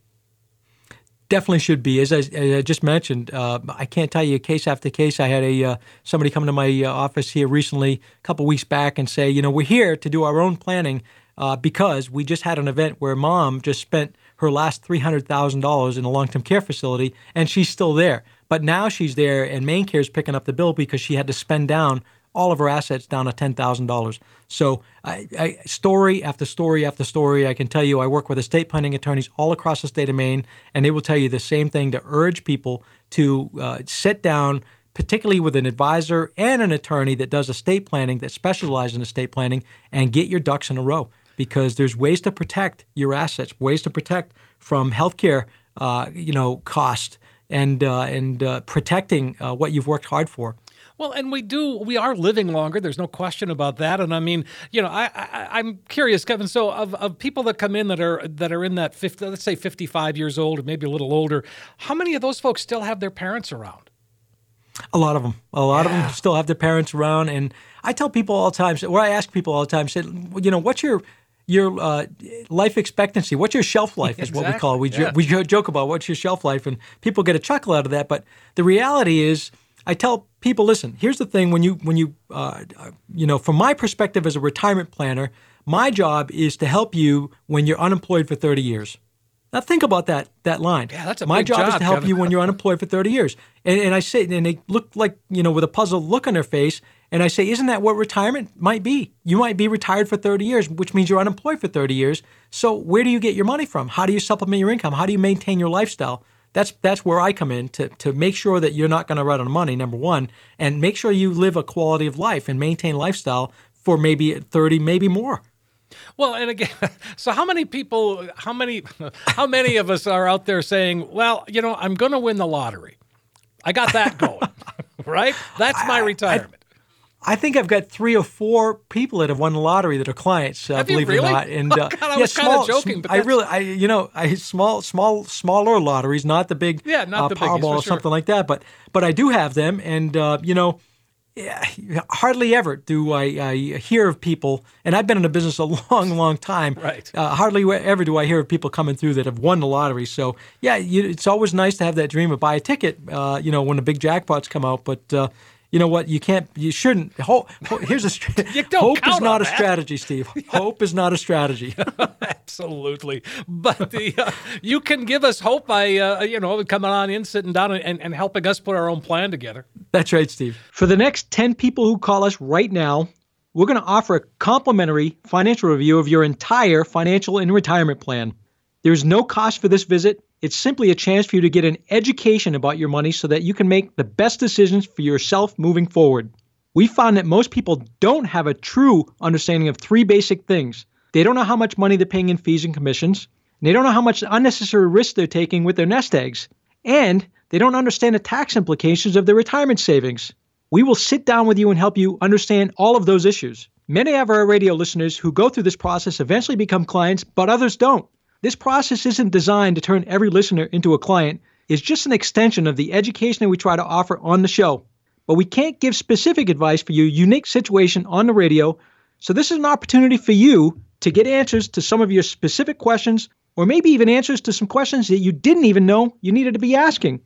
definitely should be. As I, as I just mentioned, uh, I can't tell you case after case. I had a uh, somebody come to my uh, office here recently, a couple weeks back, and say, you know, we're here to do our own planning uh, because we just had an event where mom just spent her last three hundred thousand dollars in a long term care facility, and she's still there. But now she's there, and MaineCare is picking up the bill because she had to spend down all of her assets down to ten thousand dollars. So, I, I, story after story after story, I can tell you, I work with estate planning attorneys all across the state of Maine, and they will tell you the same thing to urge people to uh, sit down, particularly with an advisor and an attorney that does estate planning, that specializes in estate planning, and get your ducks in a row because there's ways to protect your assets, ways to protect from healthcare, uh, you know, cost and uh, and uh, protecting uh, what you've worked hard for. Well, and we do, we are living longer. There's no question about that. And I mean, you know, I, I am curious, Kevin. So of, of people that come in that are that are in that 50, let's say 55 years old or maybe a little older, how many of those folks still have their parents around? A lot of them. A lot yeah. of them still have their parents around. And I tell people all the time, or I ask people all the time, say, you know, what's your your uh, life expectancy. What's your shelf life? Is exactly. what we call it. We, yeah. jo- we joke about what's your shelf life, and people get a chuckle out of that. But the reality is, I tell people, listen, here's the thing: when you when you uh, you know, from my perspective as a retirement planner, my job is to help you when you're unemployed for 30 years. Now think about that that line. Yeah, that's a my job, job, is to help Kevin. you when you're unemployed for 30 years. And, and I say, and they look like you know with a puzzled look on their face, and I say, isn't that what retirement might be? You might be retired for 30 years, which means you're unemployed for 30 years. So where do you get your money from? How do you supplement your income? How do you maintain your lifestyle? That's that's where I come in to to make sure that you're not going to run out of money. Number one, and make sure you live a quality of life and maintain lifestyle for maybe 30, maybe more. Well, and again, so how many people, how many, how many of us are out there saying, "Well, you know, I'm going to win the lottery. I got that going, right? That's my retirement." I think I've got three or four people that have won the lottery that are clients. Uh, believe really? it or not, and uh, oh, God, I yeah, small. joking, but I really, I you know, I small, small, smaller lotteries, not the big, yeah, not uh, the Powerball or sure. something like that. But but I do have them, and uh, you know, yeah, hardly ever do I, I, hear of people, and I've been in the business a long, long time. Right. Uh, hardly ever do I hear of people coming through that have won the lottery. So yeah, you, it's always nice to have that dream of buy a ticket. Uh, you know, when the big jackpots come out, but uh, you know what? You can't. You shouldn't. Hope, here's a. hope is not a that. strategy, Steve. Hope is not a strategy. Absolutely, but the, uh, you can give us hope by uh, you know coming on in, sitting down, and, and helping us put our own plan together. That's right, Steve. For the next ten people who call us right now, we're going to offer a complimentary financial review of your entire financial and retirement plan. There is no cost for this visit. It's simply a chance for you to get an education about your money so that you can make the best decisions for yourself moving forward. We found that most people don't have a true understanding of three basic things. They don't know how much money they're paying in fees and commissions, and they don't know how much unnecessary risk they're taking with their nest eggs, and they don't understand the tax implications of their retirement savings. We will sit down with you and help you understand all of those issues. Many of our radio listeners who go through this process eventually become clients, but others don't. This process isn't designed to turn every listener into a client. It's just an extension of the education that we try to offer on the show. But we can't give specific advice for your unique situation on the radio. So this is an opportunity for you to get answers to some of your specific questions or maybe even answers to some questions that you didn't even know you needed to be asking.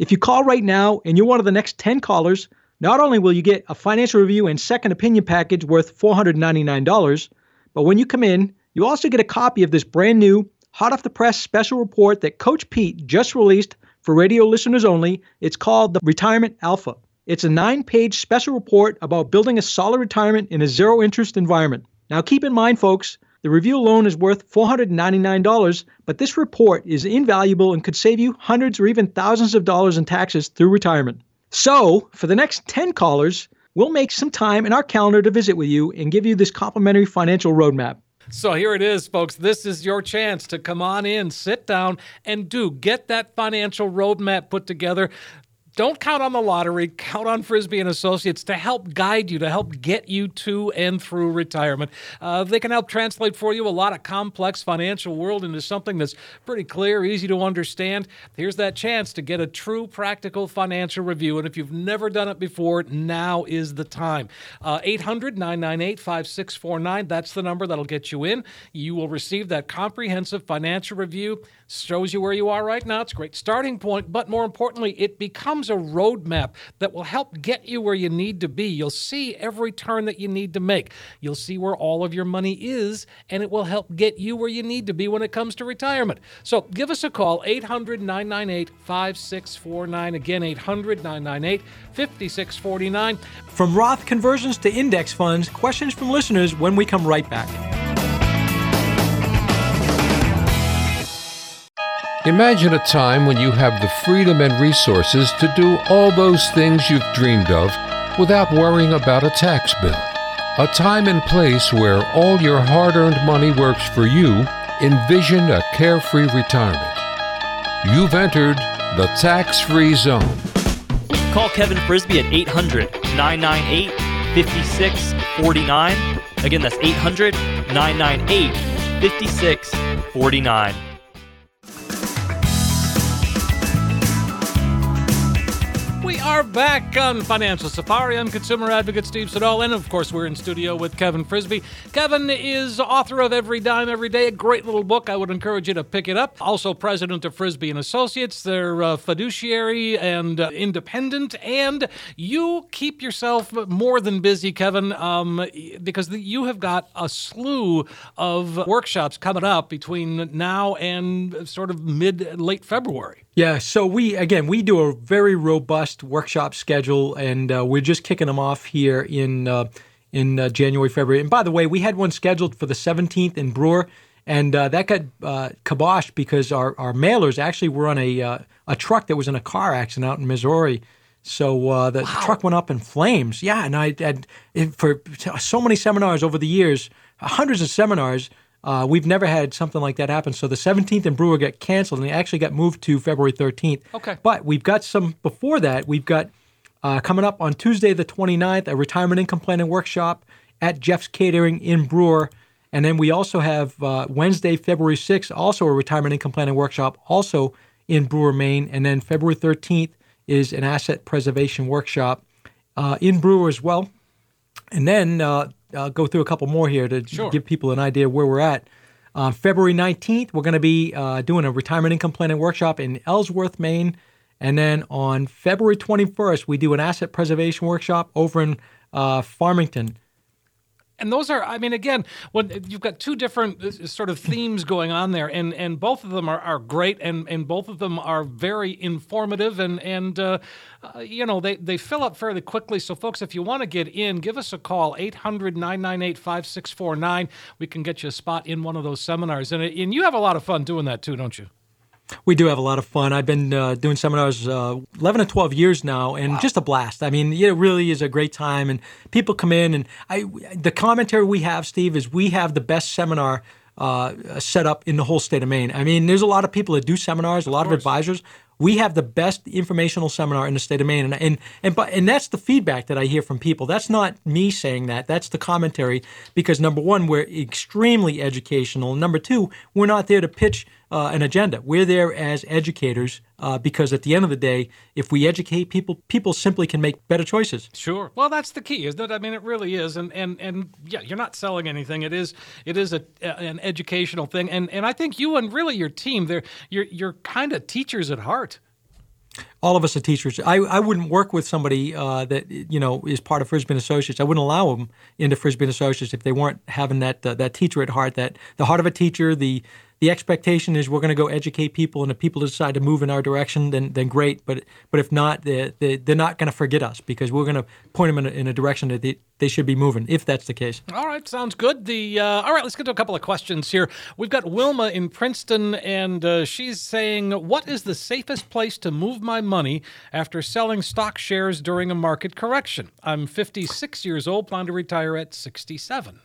If you call right now and you're one of the next 10 callers, not only will you get a financial review and second opinion package worth $499, but when you come in, you also get a copy of this brand new hot off the press special report that Coach Pete just released for radio listeners only. It's called the Retirement Alpha. It's a nine page special report about building a solid retirement in a zero interest environment. Now, keep in mind, folks, the review alone is worth $499, but this report is invaluable and could save you hundreds or even thousands of dollars in taxes through retirement. So, for the next 10 callers, we'll make some time in our calendar to visit with you and give you this complimentary financial roadmap. So here it is, folks. This is your chance to come on in, sit down, and do get that financial roadmap put together don't count on the lottery. Count on Frisby and Associates to help guide you, to help get you to and through retirement. Uh, they can help translate for you a lot of complex financial world into something that's pretty clear, easy to understand. Here's that chance to get a true practical financial review. And if you've never done it before, now is the time. Uh, 800 998 5649. That's the number that'll get you in. You will receive that comprehensive financial review. Shows you where you are right now. It's a great starting point, but more importantly, it becomes a roadmap that will help get you where you need to be. You'll see every turn that you need to make. You'll see where all of your money is, and it will help get you where you need to be when it comes to retirement. So give us a call, 800 998 5649. Again, 800 998 5649. From Roth conversions to index funds, questions from listeners when we come right back. Imagine a time when you have the freedom and resources to do all those things you've dreamed of without worrying about a tax bill. A time and place where all your hard earned money works for you. Envision a carefree retirement. You've entered the tax free zone. Call Kevin Frisby at 800 998 5649. Again, that's 800 998 5649. Are back on Financial Safari. I'm consumer advocate Steve Siddall, and of course, we're in studio with Kevin Frisby. Kevin is author of Every Dime Every Day, a great little book. I would encourage you to pick it up. Also, president of Frisby and Associates. They're uh, fiduciary and uh, independent, and you keep yourself more than busy, Kevin, um, because you have got a slew of workshops coming up between now and sort of mid late February. Yeah, so we again we do a very robust workshop schedule, and uh, we're just kicking them off here in uh, in uh, January, February. And by the way, we had one scheduled for the 17th in Brewer, and uh, that got uh, kiboshed because our, our mailers actually were on a uh, a truck that was in a car accident out in Missouri. So the wow. truck went up in flames. Yeah, and I had for so many seminars over the years, hundreds of seminars. Uh, we've never had something like that happen. So the 17th and Brewer got canceled, and they actually got moved to February 13th. Okay. But we've got some before that. We've got uh, coming up on Tuesday the 29th a retirement income planning workshop at Jeff's Catering in Brewer. And then we also have uh, Wednesday, February 6th, also a retirement income planning workshop, also in Brewer, Maine. And then February 13th is an asset preservation workshop uh, in Brewer as well. And then uh, I'll go through a couple more here to sure. give people an idea where we're at. On February 19th, we're going to be uh, doing a retirement income planning workshop in Ellsworth, Maine. And then on February 21st, we do an asset preservation workshop over in uh, Farmington and those are i mean again when you've got two different uh, sort of themes going on there. And and both of them are, are great. And and both of them are very informative. And and uh, uh, you know they they fill up fairly quickly. So folks if you want to get in give us a call 800-998-5649 we can get you a spot in one of those seminars. And and you have a lot of fun doing that too don't you we do have a lot of fun. I've been uh, doing seminars uh, 11 to 12 years now, and wow. just a blast. I mean, it really is a great time, and people come in, and I, the commentary we have, Steve, is we have the best seminar uh, set up in the whole state of Maine. I mean, there's a lot of people that do seminars, a lot of, of advisors. We have the best informational seminar in the state of Maine, and and and but and that's the feedback that I hear from people. That's not me saying that. That's the commentary because number one, we're extremely educational. Number two, we're not there to pitch uh, an agenda. We're there as educators uh, because at the end of the day, if we educate people, people simply can make better choices. Sure. Well, that's the key, isn't it? I mean, it really is. And and and yeah, you're not selling anything. It is it is a, an educational thing. And and I think you and really your team, they're you're you're kind of teachers at heart all of us are teachers. I, I wouldn't work with somebody uh, that you know is part of Frisby and Associates. I wouldn't allow them into Frisby and Associates if they weren't having that uh, that teacher at heart, that the heart of a teacher, the the expectation is we're going to go educate people, and if people decide to move in our direction, then then great. But but if not, they, they, they're not going to forget us because we're going to point them in a, in a direction that they, they should be moving, if that's the case. All right, sounds good. The uh, all right, let's get to a couple of questions here. We've got Wilma in Princeton, and uh, she's saying, "What is the safest place to move my money after selling stock shares during a market correction? I'm 56 years old, plan to retire at 67."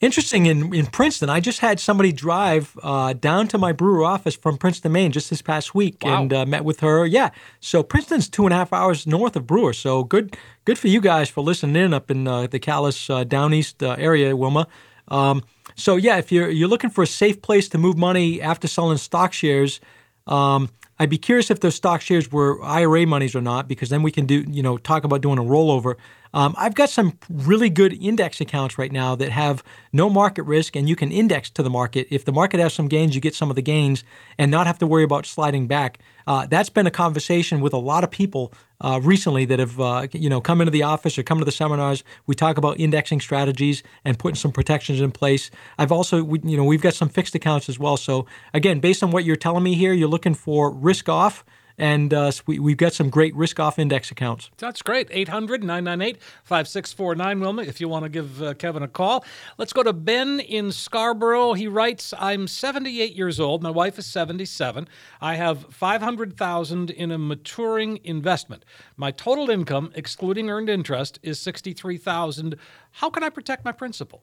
Interesting in, in Princeton, I just had somebody drive uh, down to my brewer office from Princeton, Maine, just this past week, Wow. and uh, met with her. Yeah, so Princeton's two and a half hours north of Brewer, so good, good for you guys for listening in up in uh, the Calais uh, down east uh, area, Wilma. Um, so yeah, if you're you're looking for a safe place to move money after selling stock shares, um, I'd be curious if those stock shares were IRA monies or not, because then we can do you know talk about doing a rollover. Um, I've got some really good index accounts right now that have no market risk, and you can index to the market. If the market has some gains, you get some of the gains, and not have to worry about sliding back. Uh, that's been a conversation with a lot of people uh, recently that have uh, you know come into the office or come to the seminars. We talk about indexing strategies and putting some protections in place. I've also we, you know we've got some fixed accounts as well. So again, based on what you're telling me here, you're looking for risk off. And uh, we, we've got some great risk off index accounts. That's great. 800 998 5649, Wilma, if you want to give uh, Kevin a call. Let's go to Ben in Scarborough. He writes I'm 78 years old. My wife is 77. I have 500000 in a maturing investment. My total income, excluding earned interest, is 63000 How can I protect my principal?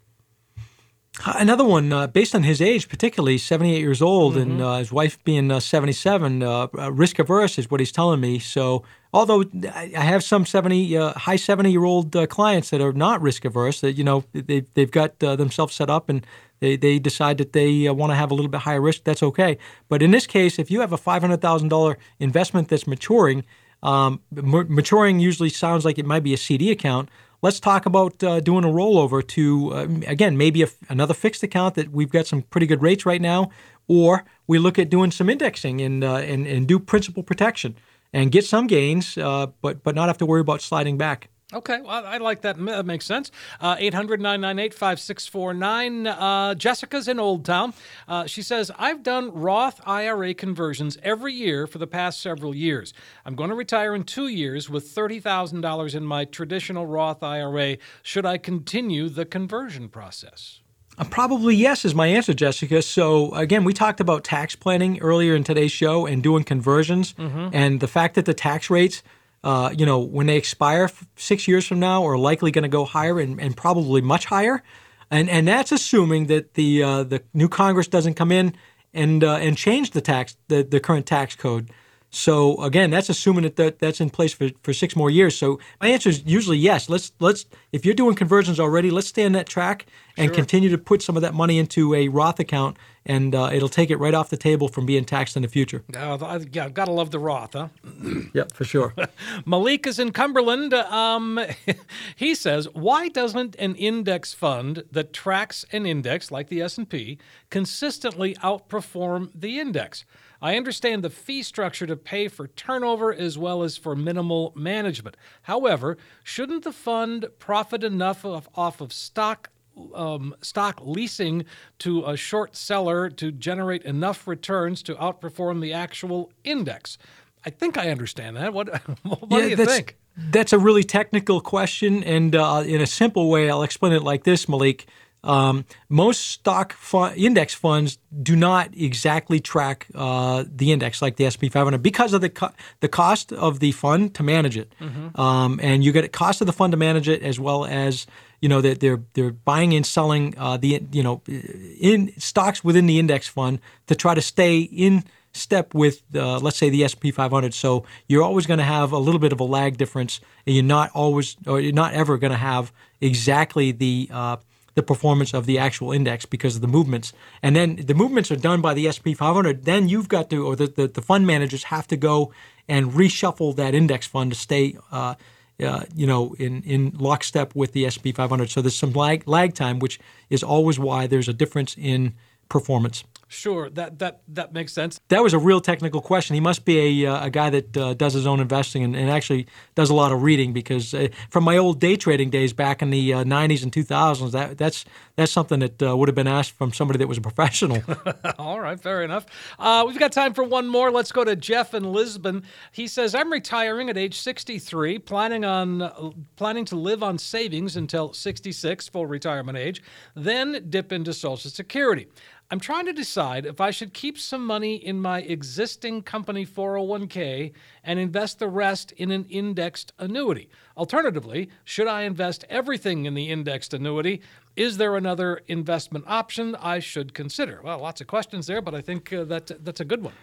Uh, Another one, uh, based on his age, particularly 78 years old, and uh, his wife being uh, 77, uh, uh, risk averse is what he's telling me. So, although I have some 70, uh, high 70 year old uh, clients that are not risk averse, that you know they've they've got uh, themselves set up and they they decide that they uh, want to have a little bit higher risk. That's okay. But in this case, if you have a $500,000 investment that's maturing, um, ma- maturing usually sounds like it might be a CD account. Let's talk about uh, doing a rollover to, uh, again, maybe a, another fixed account that we've got some pretty good rates right now, or we look at doing some indexing and, uh, and, and do principal protection and get some gains, uh, but, but not have to worry about sliding back. Okay, well, I like that. That makes sense. Uh, 800 998 5649. Uh, Jessica's in Old Town. Uh, she says, I've done Roth IRA conversions every year for the past several years. I'm going to retire in two years with $30,000 in my traditional Roth IRA. Should I continue the conversion process? Uh, Probably yes is my answer, Jessica. So again, we talked about tax planning earlier in today's show and doing conversions, and the fact that the tax rates, uh, you know, when they expire six years from now, are likely going to go higher and, and probably much higher, and and that's assuming that the uh, the new Congress doesn't come in and uh, and change the tax the, the current tax code. So again, that's assuming that, that that's in place for, for six more years. So my answer is usually yes. Let's let's if you're doing conversions already, let's stay on that track and continue to put some of that money into a Roth account, and uh, it'll take it right off the table from being taxed in the future. Uh, I- yeah, gotta love the Roth, huh? Yep, for sure. Malik is in Cumberland. Um, he says, "Why doesn't an index fund that tracks an index like the S&P consistently outperform the index? I understand the fee structure to pay for turnover as well as for minimal management. However, shouldn't the fund profit enough of, off of stock um, stock leasing to a short seller to generate enough returns to outperform the actual index. I think I understand that. What, what do you that's, think? That's a really technical question, and uh, in a simple way, I'll explain it like this, Malik. Um, most stock fund, index funds do not exactly track uh, the index like the SP 500 because of the co- the cost of the fund to manage it, um, and you get a cost of the fund to manage it as well as you know that they're they're buying and selling uh, the you know in stocks within the index fund to try to stay in step with, uh, let's say, the SP 500. So you're always going to have a little bit of a lag difference, and you're not always, or you're not ever going to have exactly the uh, the performance of the actual index because of the movements. And then the movements are done by the SP 500. Then you've got to, or the, the, the fund managers have to go and reshuffle that index fund to stay. Uh, uh, you know, in, in lockstep with the SP 500. So there's some lag, lag time, which is always why there's a difference in performance. Sure, that that that makes sense. That was a real technical question. He must be a, uh, a guy that uh, does his own investing and, and actually does a lot of reading because uh, from my old day trading days back in the uh, 90s and 2000s, that that's that's something that uh, would have been asked from somebody that was a professional. All right, fair enough. Uh, we've got time for one more. Let's go to Jeff in Lisbon. He says, "I'm retiring at age 63, planning on uh, planning to live on savings until 66, full retirement age, then dip into Social Security." I'm trying to decide if I should keep some money in my existing company 401k and invest the rest in an indexed annuity. Alternatively, should I invest everything in the indexed annuity? Is there another investment option I should consider? Well, lots of questions there, but I think uh, that that's a good one.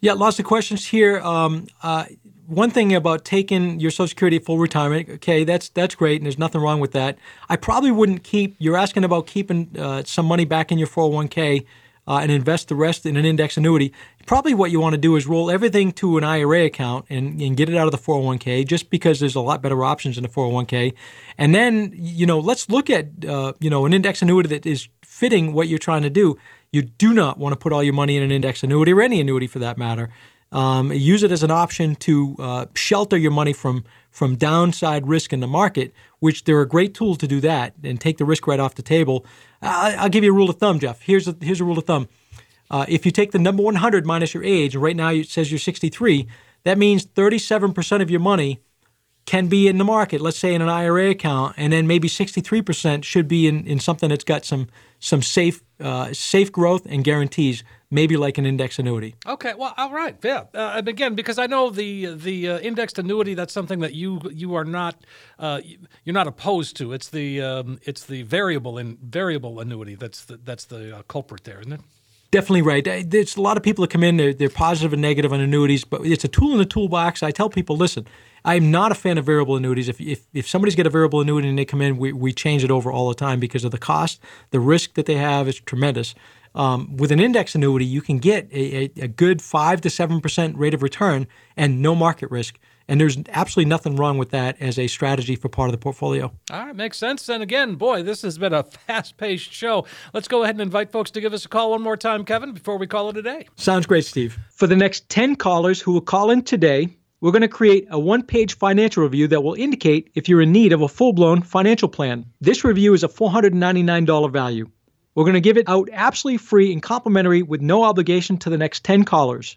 Yeah, lots of questions here. Um, uh, one thing about taking your Social Security full retirement, okay, that's that's great, and there's nothing wrong with that. I probably wouldn't keep. You're asking about keeping uh, some money back in your 401k uh, and invest the rest in an index annuity. Probably what you want to do is roll everything to an IRA account and, and get it out of the 401k, just because there's a lot better options in the 401k. And then, you know, let's look at uh, you know an index annuity that is fitting what you're trying to do. You do not want to put all your money in an index annuity or any annuity for that matter. Um, use it as an option to uh, shelter your money from from downside risk in the market, which they're a great tool to do that and take the risk right off the table. I'll, give you a rule of thumb, Jeff. Here's a, here's a rule of thumb. Uh, if you take the number 100 minus your age, right now it says you're 63, that means 37% of your money can be in the market, let's say in an IRA account, and then maybe 63% should be in, in something that's got some some safe uh, safe growth and guarantees, maybe like an index annuity. Okay, well, all right, yeah. Uh, again, because I know the the uh, indexed annuity, that's something that you you are not uh, you're not opposed to. It's the um, it's the variable in variable annuity that's the, that's the uh, culprit there, isn't it? Definitely right. There's a lot of people that come in, they're, they're positive and negative on annuities, but it's a tool in the toolbox. I tell people, listen, I'm not a fan of variable annuities. If, if, if somebody's got a variable annuity and they come in, we, we change it over all the time because of the cost. The risk that they have is tremendous. Um, with an index annuity, you can get a, a, a good 5 to 7% rate of return and no market risk. And there's absolutely nothing wrong with that as a strategy for part of the portfolio. All right, makes sense. And again, boy, this has been a fast paced show. Let's go ahead and invite folks to give us a call one more time, Kevin, before we call it a day. Sounds great, Steve. For the next 10 callers who will call in today, we're going to create a one page financial review that will indicate if you're in need of a full blown financial plan. This review is a $499 value. We're going to give it out absolutely free and complimentary with no obligation to the next 10 callers.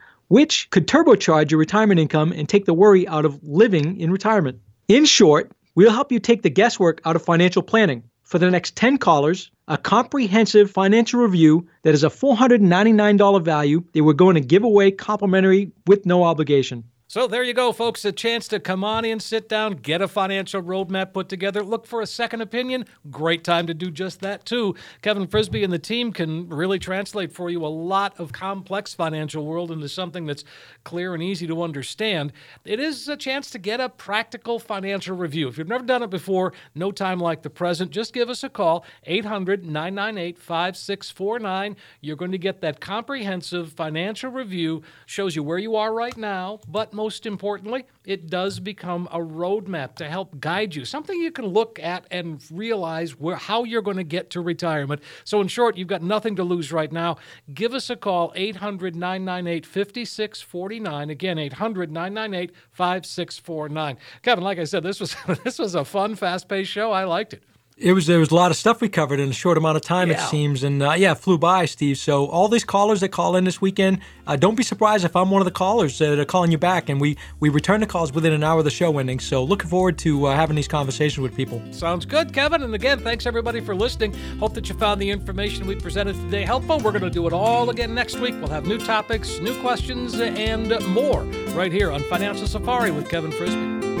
which could turbocharge your retirement income and take the worry out of living in retirement. In short, we'll help you take the guesswork out of financial planning. For the next 10 callers, a comprehensive financial review that is a $499 value that we're going to give away complimentary with no obligation. So there you go, folks. A chance to come on in, sit down, get a financial roadmap put together, look for a second opinion. Great time to do just that, too. Kevin Frisby and the team can really translate for you a lot of complex financial world into something that's clear and easy to understand. It is a chance to get a practical financial review. If you've never done it before, no time like the present, just give us a call, 800 998 5649. You're going to get that comprehensive financial review, shows you where you are right now, but most importantly, it does become a roadmap to help guide you, something you can look at and realize where, how you're going to get to retirement. So, in short, you've got nothing to lose right now. Give us a call, 800 998 5649. Again, 800 998 5649. Kevin, like I said, this was, this was a fun, fast paced show. I liked it. It was there was a lot of stuff we covered in a short amount of time. Yeah. It seems, and uh, yeah, flew by, Steve. So all these callers that call in this weekend, uh, don't be surprised if I'm one of the callers that are calling you back. And we we return the calls within an hour of the show ending. So looking forward to uh, having these conversations with people. Sounds good, Kevin. And again, thanks everybody for listening. Hope that you found the information we presented today helpful. We're going to do it all again next week. We'll have new topics, new questions, and more right here on Financial Safari with Kevin Frisby.